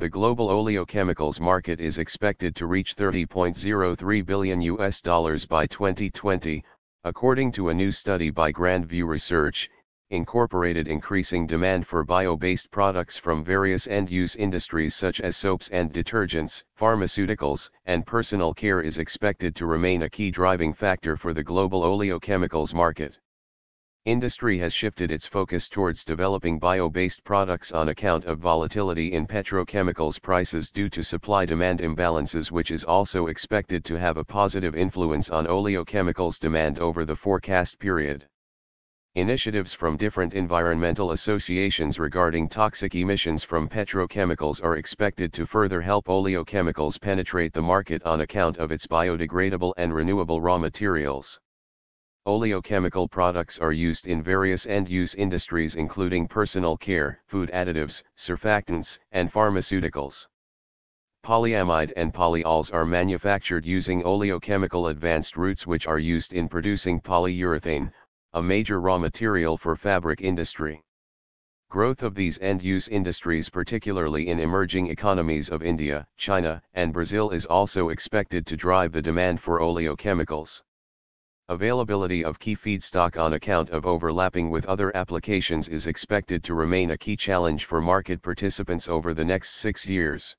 The global oleochemicals market is expected to reach 30.03 billion US dollars by 2020, according to a new study by Grand View Research, incorporated increasing demand for bio-based products from various end-use industries such as soaps and detergents, pharmaceuticals, and personal care is expected to remain a key driving factor for the global oleochemicals market. Industry has shifted its focus towards developing bio-based products on account of volatility in petrochemicals prices due to supply-demand imbalances which is also expected to have a positive influence on oleochemicals demand over the forecast period. Initiatives from different environmental associations regarding toxic emissions from petrochemicals are expected to further help oleochemicals penetrate the market on account of its biodegradable and renewable raw materials. Oleochemical products are used in various end-use industries including personal care, food additives, surfactants, and pharmaceuticals. Polyamide and polyols are manufactured using oleochemical advanced routes which are used in producing polyurethane, a major raw material for fabric industry. Growth of these end-use industries particularly in emerging economies of India, China, and Brazil is also expected to drive the demand for oleochemicals. Availability of key feedstock on account of overlapping with other applications is expected to remain a key challenge for market participants over the next six years.